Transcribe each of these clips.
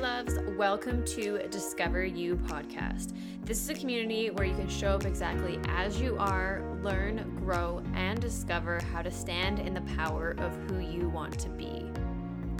Loves. Welcome to Discover You podcast. This is a community where you can show up exactly as you are, learn, grow, and discover how to stand in the power of who you want to be.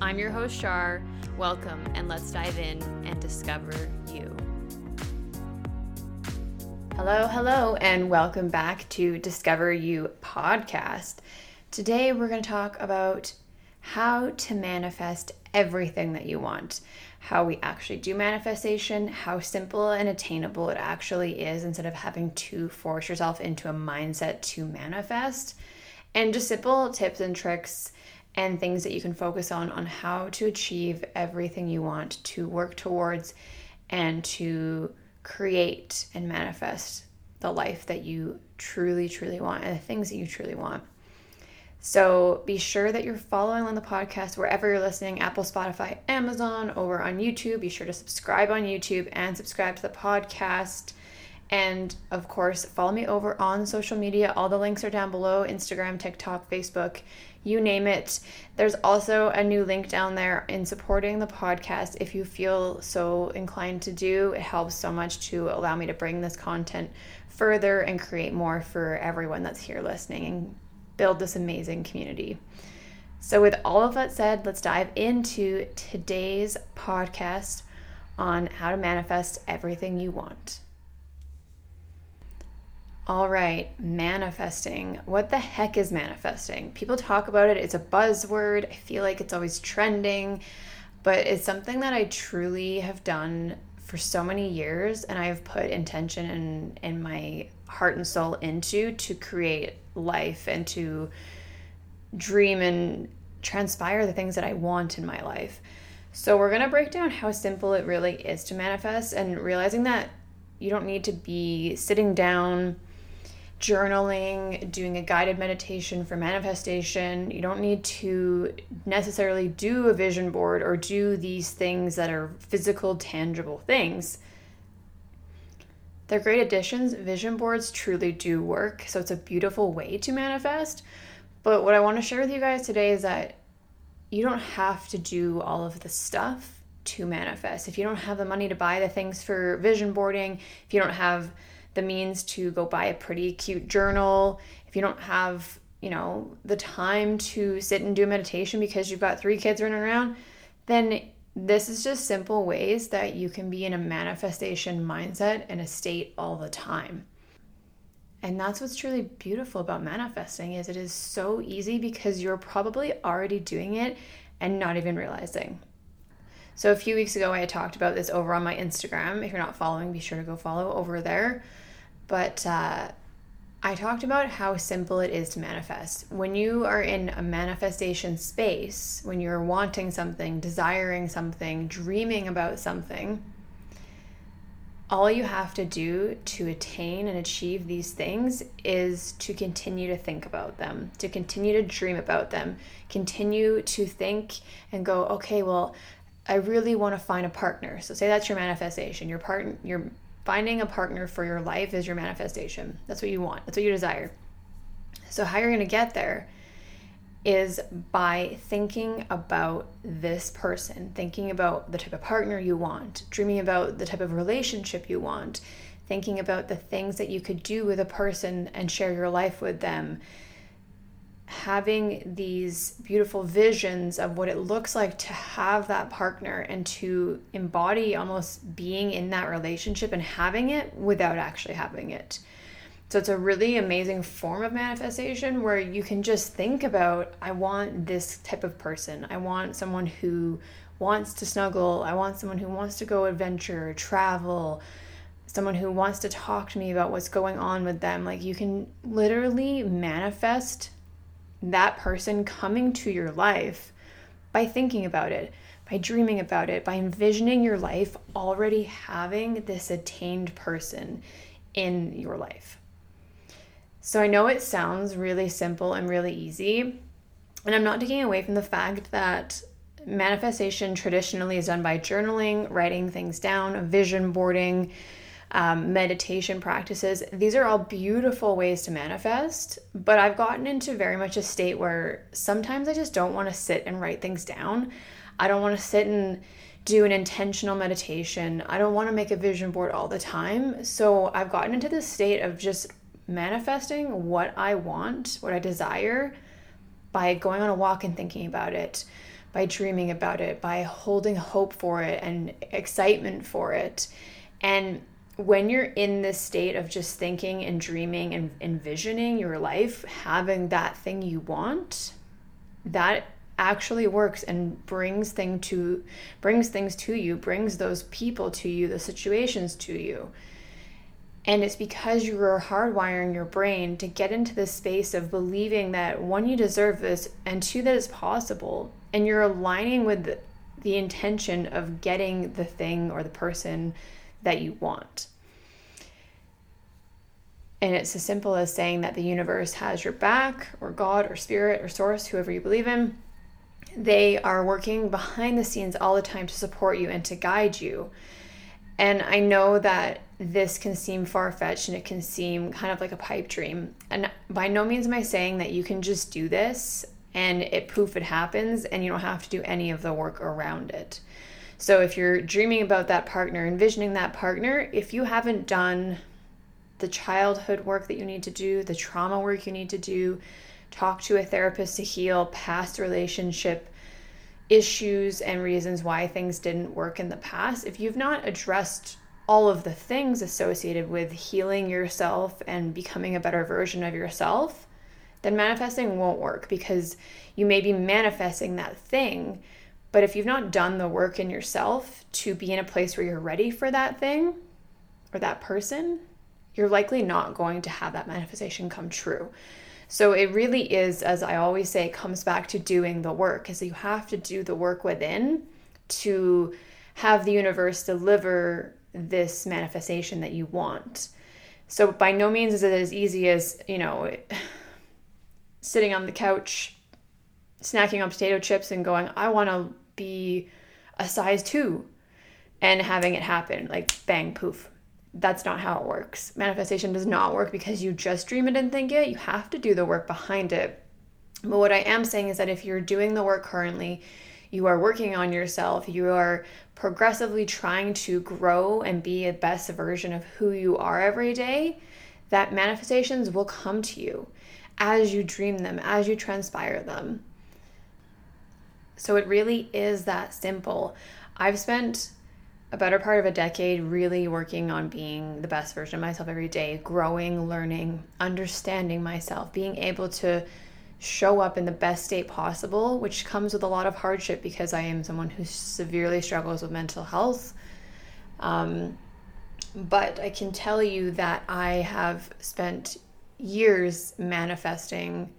I'm your host, Char. Welcome, and let's dive in and discover you. Hello, hello, and welcome back to Discover You podcast. Today, we're going to talk about how to manifest everything that you want, how we actually do manifestation, how simple and attainable it actually is instead of having to force yourself into a mindset to manifest, and just simple tips and tricks and things that you can focus on on how to achieve everything you want to work towards and to create and manifest the life that you truly, truly want and the things that you truly want. So be sure that you're following on the podcast wherever you're listening Apple, Spotify, Amazon, over on YouTube. Be sure to subscribe on YouTube and subscribe to the podcast. And of course, follow me over on social media. All the links are down below Instagram, TikTok, Facebook, you name it. There's also a new link down there in supporting the podcast if you feel so inclined to do. It helps so much to allow me to bring this content further and create more for everyone that's here listening build this amazing community. So, with all of that said, let's dive into today's podcast on how to manifest everything you want. All right, manifesting. What the heck is manifesting? People talk about it, it's a buzzword. I feel like it's always trending, but it's something that I truly have done for so many years and I have put intention and in, in my heart and soul into to create life and to dream and transpire the things that I want in my life. So, we're going to break down how simple it really is to manifest and realizing that you don't need to be sitting down journaling, doing a guided meditation for manifestation. You don't need to necessarily do a vision board or do these things that are physical, tangible things. They're great additions. Vision boards truly do work, so it's a beautiful way to manifest. But what I want to share with you guys today is that you don't have to do all of the stuff to manifest. If you don't have the money to buy the things for vision boarding, if you don't have the means to go buy a pretty cute journal, if you don't have, you know, the time to sit and do meditation because you've got three kids running around, then this is just simple ways that you can be in a manifestation mindset and a state all the time. And that's what's truly beautiful about manifesting is it is so easy because you're probably already doing it and not even realizing. So a few weeks ago I talked about this over on my Instagram. If you're not following, be sure to go follow over there. But uh, I talked about how simple it is to manifest. When you are in a manifestation space, when you're wanting something, desiring something, dreaming about something, all you have to do to attain and achieve these things is to continue to think about them, to continue to dream about them, continue to think and go, okay, well, I really want to find a partner. So say that's your manifestation. Your partner, your finding a partner for your life is your manifestation. That's what you want, that's what you desire. So, how you're going to get there is by thinking about this person, thinking about the type of partner you want, dreaming about the type of relationship you want, thinking about the things that you could do with a person and share your life with them, having these beautiful visions of what it looks like to have that partner and to embody almost being in that relationship and having it without actually having it. So it's a really amazing form of manifestation where you can just think about I want this type of person. I want someone who wants to snuggle. I want someone who wants to go adventure, travel, someone who wants to talk to me about what's going on with them. Like you can literally manifest that person coming to your life by thinking about it, by dreaming about it, by envisioning your life already having this attained person in your life. So I know it sounds really simple and really easy. And I'm not taking away from the fact that manifestation traditionally is done by journaling, writing things down, vision boarding, um, meditation practices. These are all beautiful ways to manifest, but I've gotten into very much a state where sometimes I just don't want to sit and write things down. I don't want to sit and do an intentional meditation. I don't want to make a vision board all the time. So I've gotten into this state of just manifesting what I want, what I desire by going on a walk and thinking about it, by dreaming about it, by holding hope for it and excitement for it. And when you're in this state of just thinking and dreaming and envisioning your life, having that thing you want, that actually works and brings thing to brings things to you, brings those people to you, the situations to you. And it's because you are hardwiring your brain to get into this space of believing that one, you deserve this, and two, that it's possible. And you're aligning with the intention of getting the thing or the person that you want. And it's as simple as saying that the universe has your back, or God, or spirit, or source, whoever you believe in. They are working behind the scenes all the time to support you and to guide you. And I know that this can seem far fetched and it can seem kind of like a pipe dream. And by no means am I saying that you can just do this and it poof, it happens and you don't have to do any of the work around it. So if you're dreaming about that partner, envisioning that partner, if you haven't done the childhood work that you need to do, the trauma work you need to do, talk to a therapist to heal past relationship issues and reasons why things didn't work in the past, if you've not addressed all of the things associated with healing yourself and becoming a better version of yourself, then manifesting won't work because you may be manifesting that thing. But if you've not done the work in yourself to be in a place where you're ready for that thing or that person, you're likely not going to have that manifestation come true. So it really is, as I always say, comes back to doing the work, is you have to do the work within to have the universe deliver this manifestation that you want. So by no means is it as easy as, you know, sitting on the couch, snacking on potato chips and going, I want to be a size two and having it happen like bang poof that's not how it works. Manifestation does not work because you just dream it and think it. You have to do the work behind it. But what I am saying is that if you're doing the work currently, you are working on yourself, you are progressively trying to grow and be a best version of who you are every day, that manifestations will come to you as you dream them, as you transpire them. So it really is that simple. I've spent a better part of a decade really working on being the best version of myself every day, growing, learning, understanding myself, being able to show up in the best state possible, which comes with a lot of hardship because I am someone who severely struggles with mental health. Um, but I can tell you that I have spent years manifesting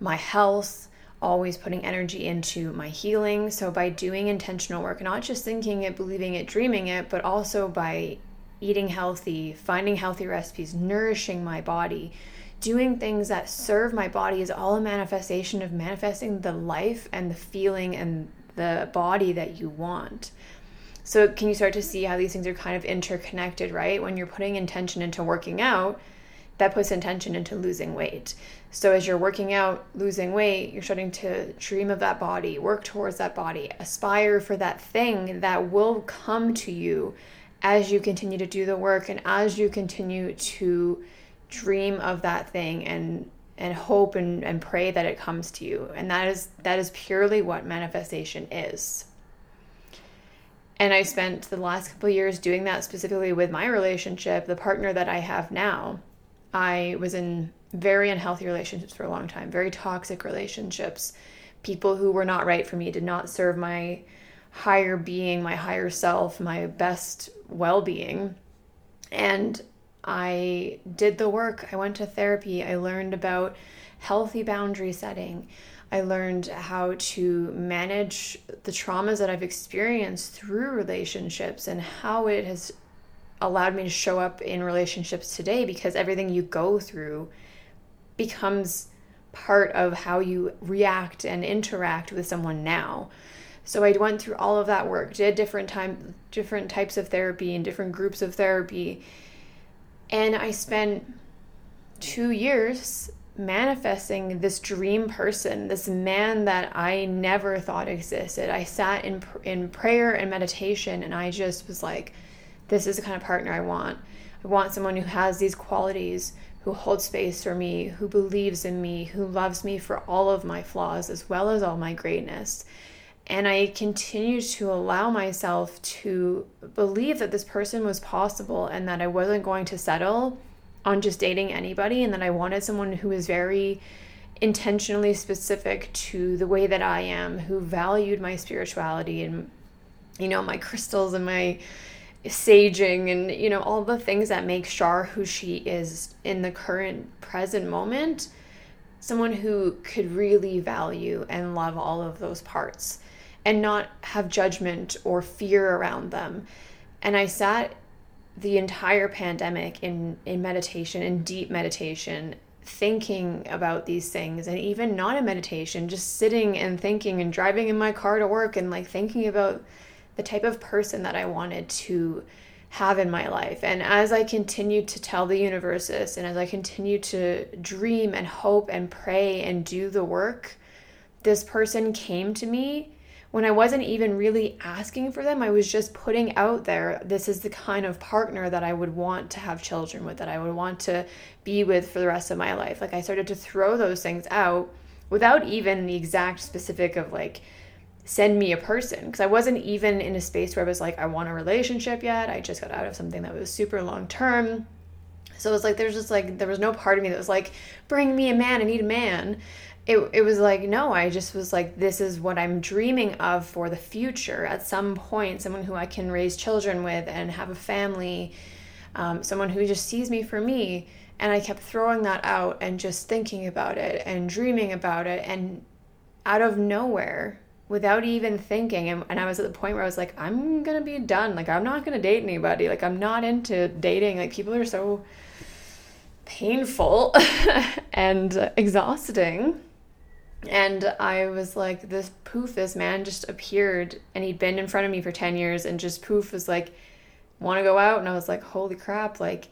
my health, always putting energy into my healing. So, by doing intentional work, not just thinking it, believing it, dreaming it, but also by eating healthy, finding healthy recipes, nourishing my body, doing things that serve my body is all a manifestation of manifesting the life and the feeling and the body that you want. So, can you start to see how these things are kind of interconnected, right? When you're putting intention into working out, that puts intention into losing weight. So as you're working out, losing weight, you're starting to dream of that body, work towards that body, aspire for that thing that will come to you as you continue to do the work and as you continue to dream of that thing and and hope and, and pray that it comes to you. And that is that is purely what manifestation is. And I spent the last couple years doing that specifically with my relationship, the partner that I have now. I was in very unhealthy relationships for a long time, very toxic relationships. People who were not right for me did not serve my higher being, my higher self, my best well being. And I did the work. I went to therapy. I learned about healthy boundary setting. I learned how to manage the traumas that I've experienced through relationships and how it has allowed me to show up in relationships today because everything you go through becomes part of how you react and interact with someone now. So I went through all of that work, did different time different types of therapy and different groups of therapy. And I spent 2 years manifesting this dream person, this man that I never thought existed. I sat in in prayer and meditation and I just was like this is the kind of partner I want. I want someone who has these qualities, who holds space for me, who believes in me, who loves me for all of my flaws as well as all my greatness. And I continue to allow myself to believe that this person was possible and that I wasn't going to settle on just dating anybody and that I wanted someone who was very intentionally specific to the way that I am, who valued my spirituality and you know my crystals and my saging and you know all the things that make Char who she is in the current present moment someone who could really value and love all of those parts and not have judgment or fear around them. And I sat the entire pandemic in in meditation in deep meditation thinking about these things and even not in meditation just sitting and thinking and driving in my car to work and like thinking about the type of person that I wanted to have in my life. And as I continued to tell the universe this, and as I continued to dream and hope and pray and do the work, this person came to me when I wasn't even really asking for them. I was just putting out there this is the kind of partner that I would want to have children with, that I would want to be with for the rest of my life. Like I started to throw those things out without even the exact specific of like, send me a person because I wasn't even in a space where I was like, I want a relationship yet. I just got out of something that was super long term. So it was like, there's just like, there was no part of me that was like, bring me a man, I need a man. It, it was like, no, I just was like, this is what I'm dreaming of for the future at some point, someone who I can raise children with and have a family, um, someone who just sees me for me. And I kept throwing that out and just thinking about it and dreaming about it. And out of nowhere, without even thinking. And, and i was at the point where i was like i'm gonna be done. Like i'm not gonna date anybody. Like i'm not into dating. Like people are so painful and exhausting. And i was like this poof this man just appeared and he'd been in front of me for 10 years and just poof was like want to go out? And i was like holy crap like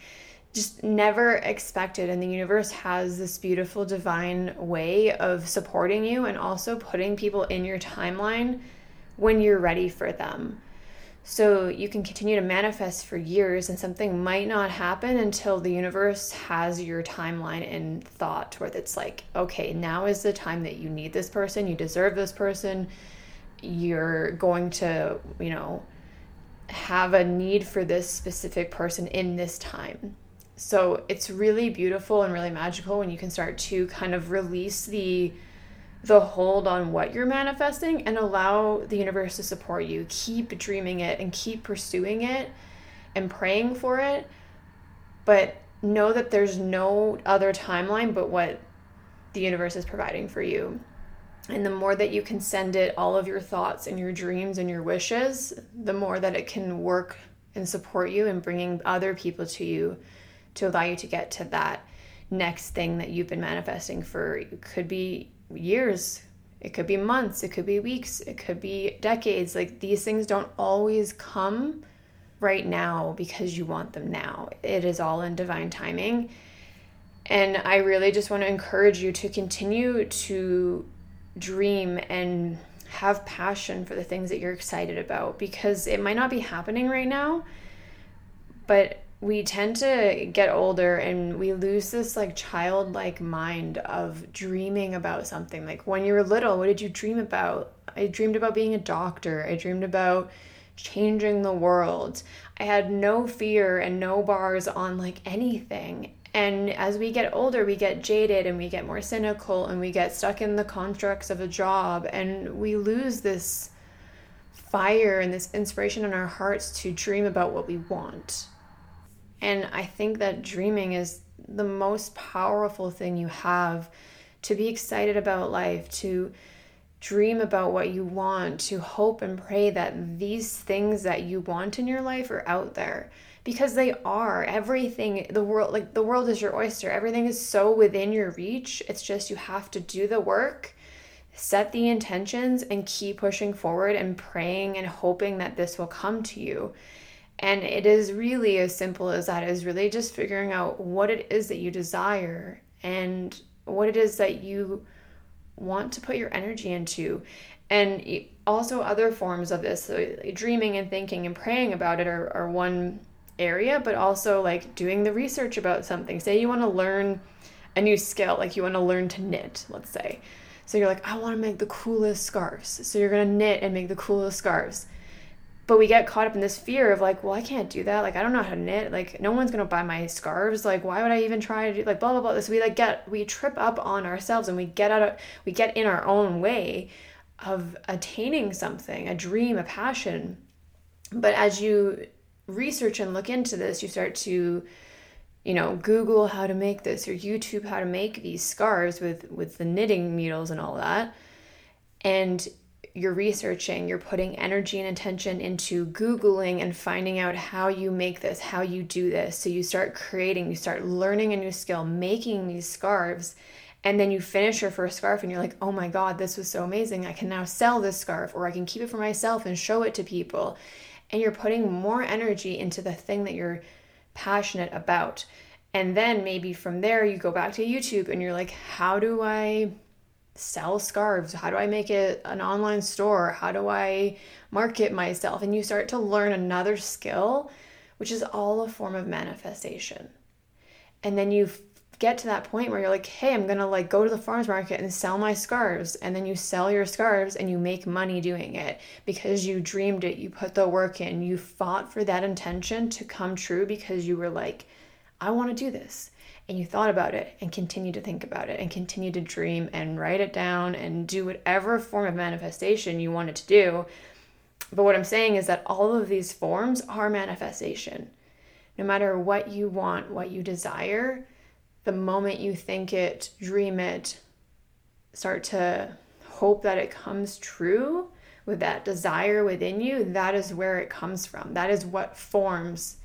just never expected. And the universe has this beautiful divine way of supporting you and also putting people in your timeline when you're ready for them. So you can continue to manifest for years, and something might not happen until the universe has your timeline in thought, where it's like, okay, now is the time that you need this person, you deserve this person, you're going to, you know, have a need for this specific person in this time. So it's really beautiful and really magical when you can start to kind of release the the hold on what you're manifesting and allow the universe to support you. Keep dreaming it and keep pursuing it and praying for it. But know that there's no other timeline but what the universe is providing for you. And the more that you can send it all of your thoughts and your dreams and your wishes, the more that it can work and support you in bringing other people to you to allow you to get to that next thing that you've been manifesting for it could be years it could be months it could be weeks it could be decades. Like these things don't always come right now because you want them now. It is all in divine timing. And i really just want to encourage you to continue to dream and have passion for the things that you're excited about because it might not be happening right now but we tend to get older and we lose this like childlike mind of dreaming about something. Like when you were little, what did you dream about? I dreamed about being a doctor. I dreamed about changing the world. I had no fear and no bars on like anything. And as we get older, we get jaded and we get more cynical and we get stuck in the constructs of a job and we lose this fire and this inspiration in our hearts to dream about what we want. And I think that dreaming is the most powerful thing you have to be excited about life, to dream about what you want, to hope and pray that these things that you want in your life are out there because they are. Everything, the world, like the world is your oyster. Everything is so within your reach. It's just you have to do the work, set the intentions, and keep pushing forward and praying and hoping that this will come to you. And it is really as simple as that is really just figuring out what it is that you desire and what it is that you want to put your energy into. And also, other forms of this, so dreaming and thinking and praying about it, are, are one area, but also like doing the research about something. Say you want to learn a new skill, like you want to learn to knit, let's say. So you're like, I want to make the coolest scarves. So you're going to knit and make the coolest scarves. But we get caught up in this fear of like, well, I can't do that. Like, I don't know how to knit. Like, no one's to buy my scarves. Like, why would I even try to do like blah, blah, blah. So we like get, we trip up on ourselves and we get out of, we get in our own way of attaining something, a dream, a passion. But as you research and look into this, you start to you know google how to make this or youtube how to make these scarves with with the knitting needles and all that and you're researching you're putting energy and attention into googling and finding out how you make this how you do this. So you start creating you start learning a new skill making these scarves and then you finish your first scarf and you're like oh my god this was so amazing. I can now sell this scarf or i can keep it for myself and show it to people. And you're putting more energy into the thing that you're passionate about. And then maybe from there, you go back to YouTube and you're like, how do I sell scarves? How do I make it an online store? How do I market myself? And you start to learn another skill, which is all a form of manifestation. And then you get to that point where you're like, hey, I'm gonna like go to the farmers market and sell my scarves. And then you sell your scarves and you make money doing it because you dreamed it, you put the work in, you fought for that intention to come true because you were like, I wanna do this. And you thought about it and continue to think about it and continue to dream and write it down and do whatever form of manifestation you wanted to do. But what I'm saying is that all of these forms are manifestation. No matter what you want, what you desire, the moment you think it, dream it, start to hope that it comes true with that desire within you, that is where it comes from. That is what forms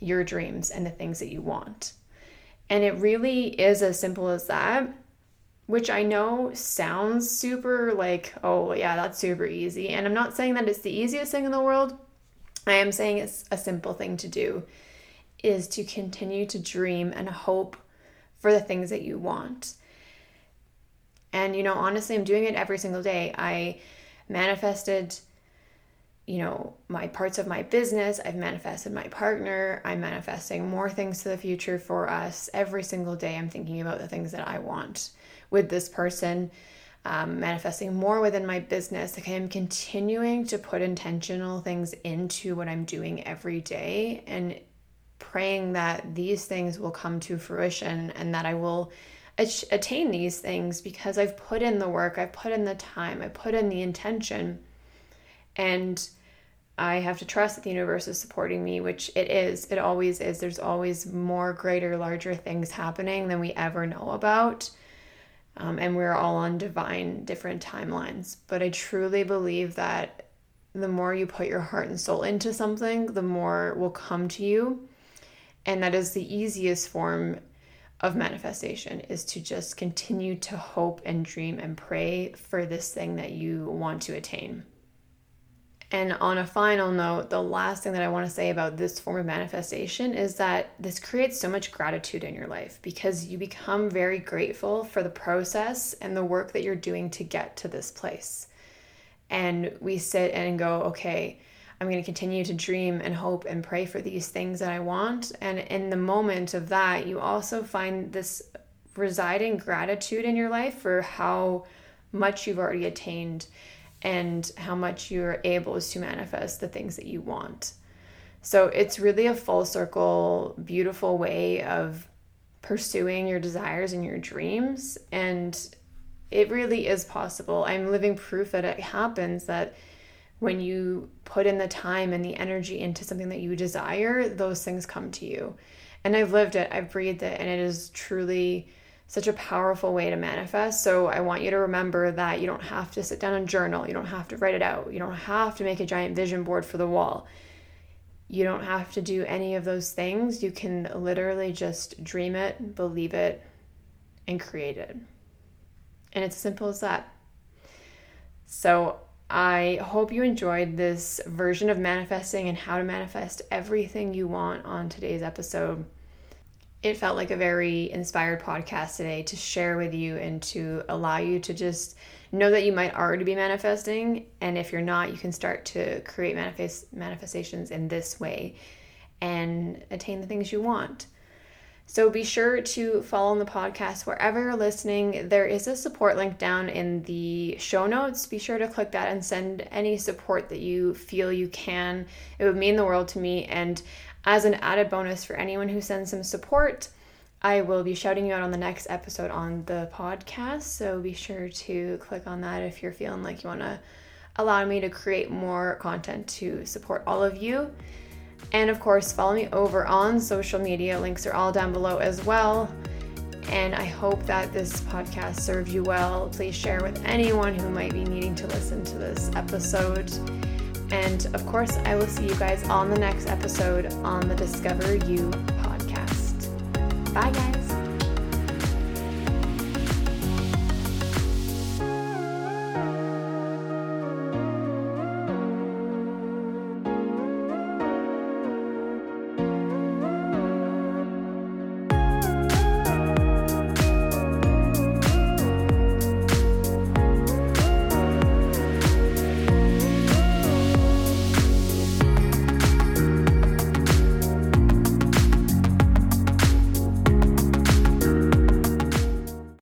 your dreams and the things that you want. And it really is as simple as that, which I know sounds super like, oh, yeah, that's super easy. And I'm not saying that it's the easiest thing in the world. I am saying it's a simple thing to do is to continue to dream and hope for the things that you want. And, you know, honestly, I'm doing it every single day. I manifested, you know, my parts of my business. I've manifested my partner. I'm manifesting more things to the future for us. Every single day, I'm thinking about the things that I want with this person, um, manifesting more within my business. Like, I am continuing to put intentional things into what I'm doing every day. And praying that these things will come to fruition and that I will attain these things because I've put in the work, I've put in the time, I put in the intention, and I have to trust that the universe is supporting me, which it is. It always is. There's always more, greater, larger things happening than we ever know about. Um, and we're all on divine, different timelines. But I truly believe that the more you put your heart and soul into something, the more will come to you and that is the easiest form of manifestation is to just continue to hope and dream and pray for this thing that you want to attain. And on a final note, the last thing that I want to say about this form of manifestation is that this creates so much gratitude in your life because you become very grateful for the process and the work that you're doing to get to this place. And we sit and go, okay, I'm going to continue to dream and hope and pray for these things that I want. And in the moment of that, you also find this residing gratitude in your life for how much you've already attained and how much you're able to manifest the things that you want. So it's really a full circle, beautiful way of pursuing your desires and your dreams. And it really is possible. I'm living proof that it happens that when you put in the time and the energy into something that you desire, those things come to you. And I've lived it, I've breathed it, and it is truly such a powerful way to manifest. So I want you to remember that you don't have to sit down and journal, you don't have to write it out, you don't have to make a giant vision board for the wall. You don't have to do any of those things. You can literally just dream it, believe it, and create it. And it's as simple as that. So I hope you enjoyed this version of manifesting and how to manifest everything you want on today's episode. It felt like a very inspired podcast today to share with you and to allow you to just know that you might already be manifesting and if you're not you can start to create manifest manifestations in this way and attain the things you want so be sure to follow the podcast wherever you're listening. There is a support link down in the show notes. Be sure to click that and send any support that you feel you can. It would mean the world to me. And as an added bonus for anyone who sends some support, I will be shouting you out on the next episode on the podcast. So be sure to click on that if you're feeling like you want to allow me to create more content to support all of you. And of course, follow me over on social media. Links are all down below as well. And I hope that this podcast served you well. Please share with anyone who might be needing to listen to this episode. And of course, I will see you guys on the next episode on the Discover You podcast. Bye, guys.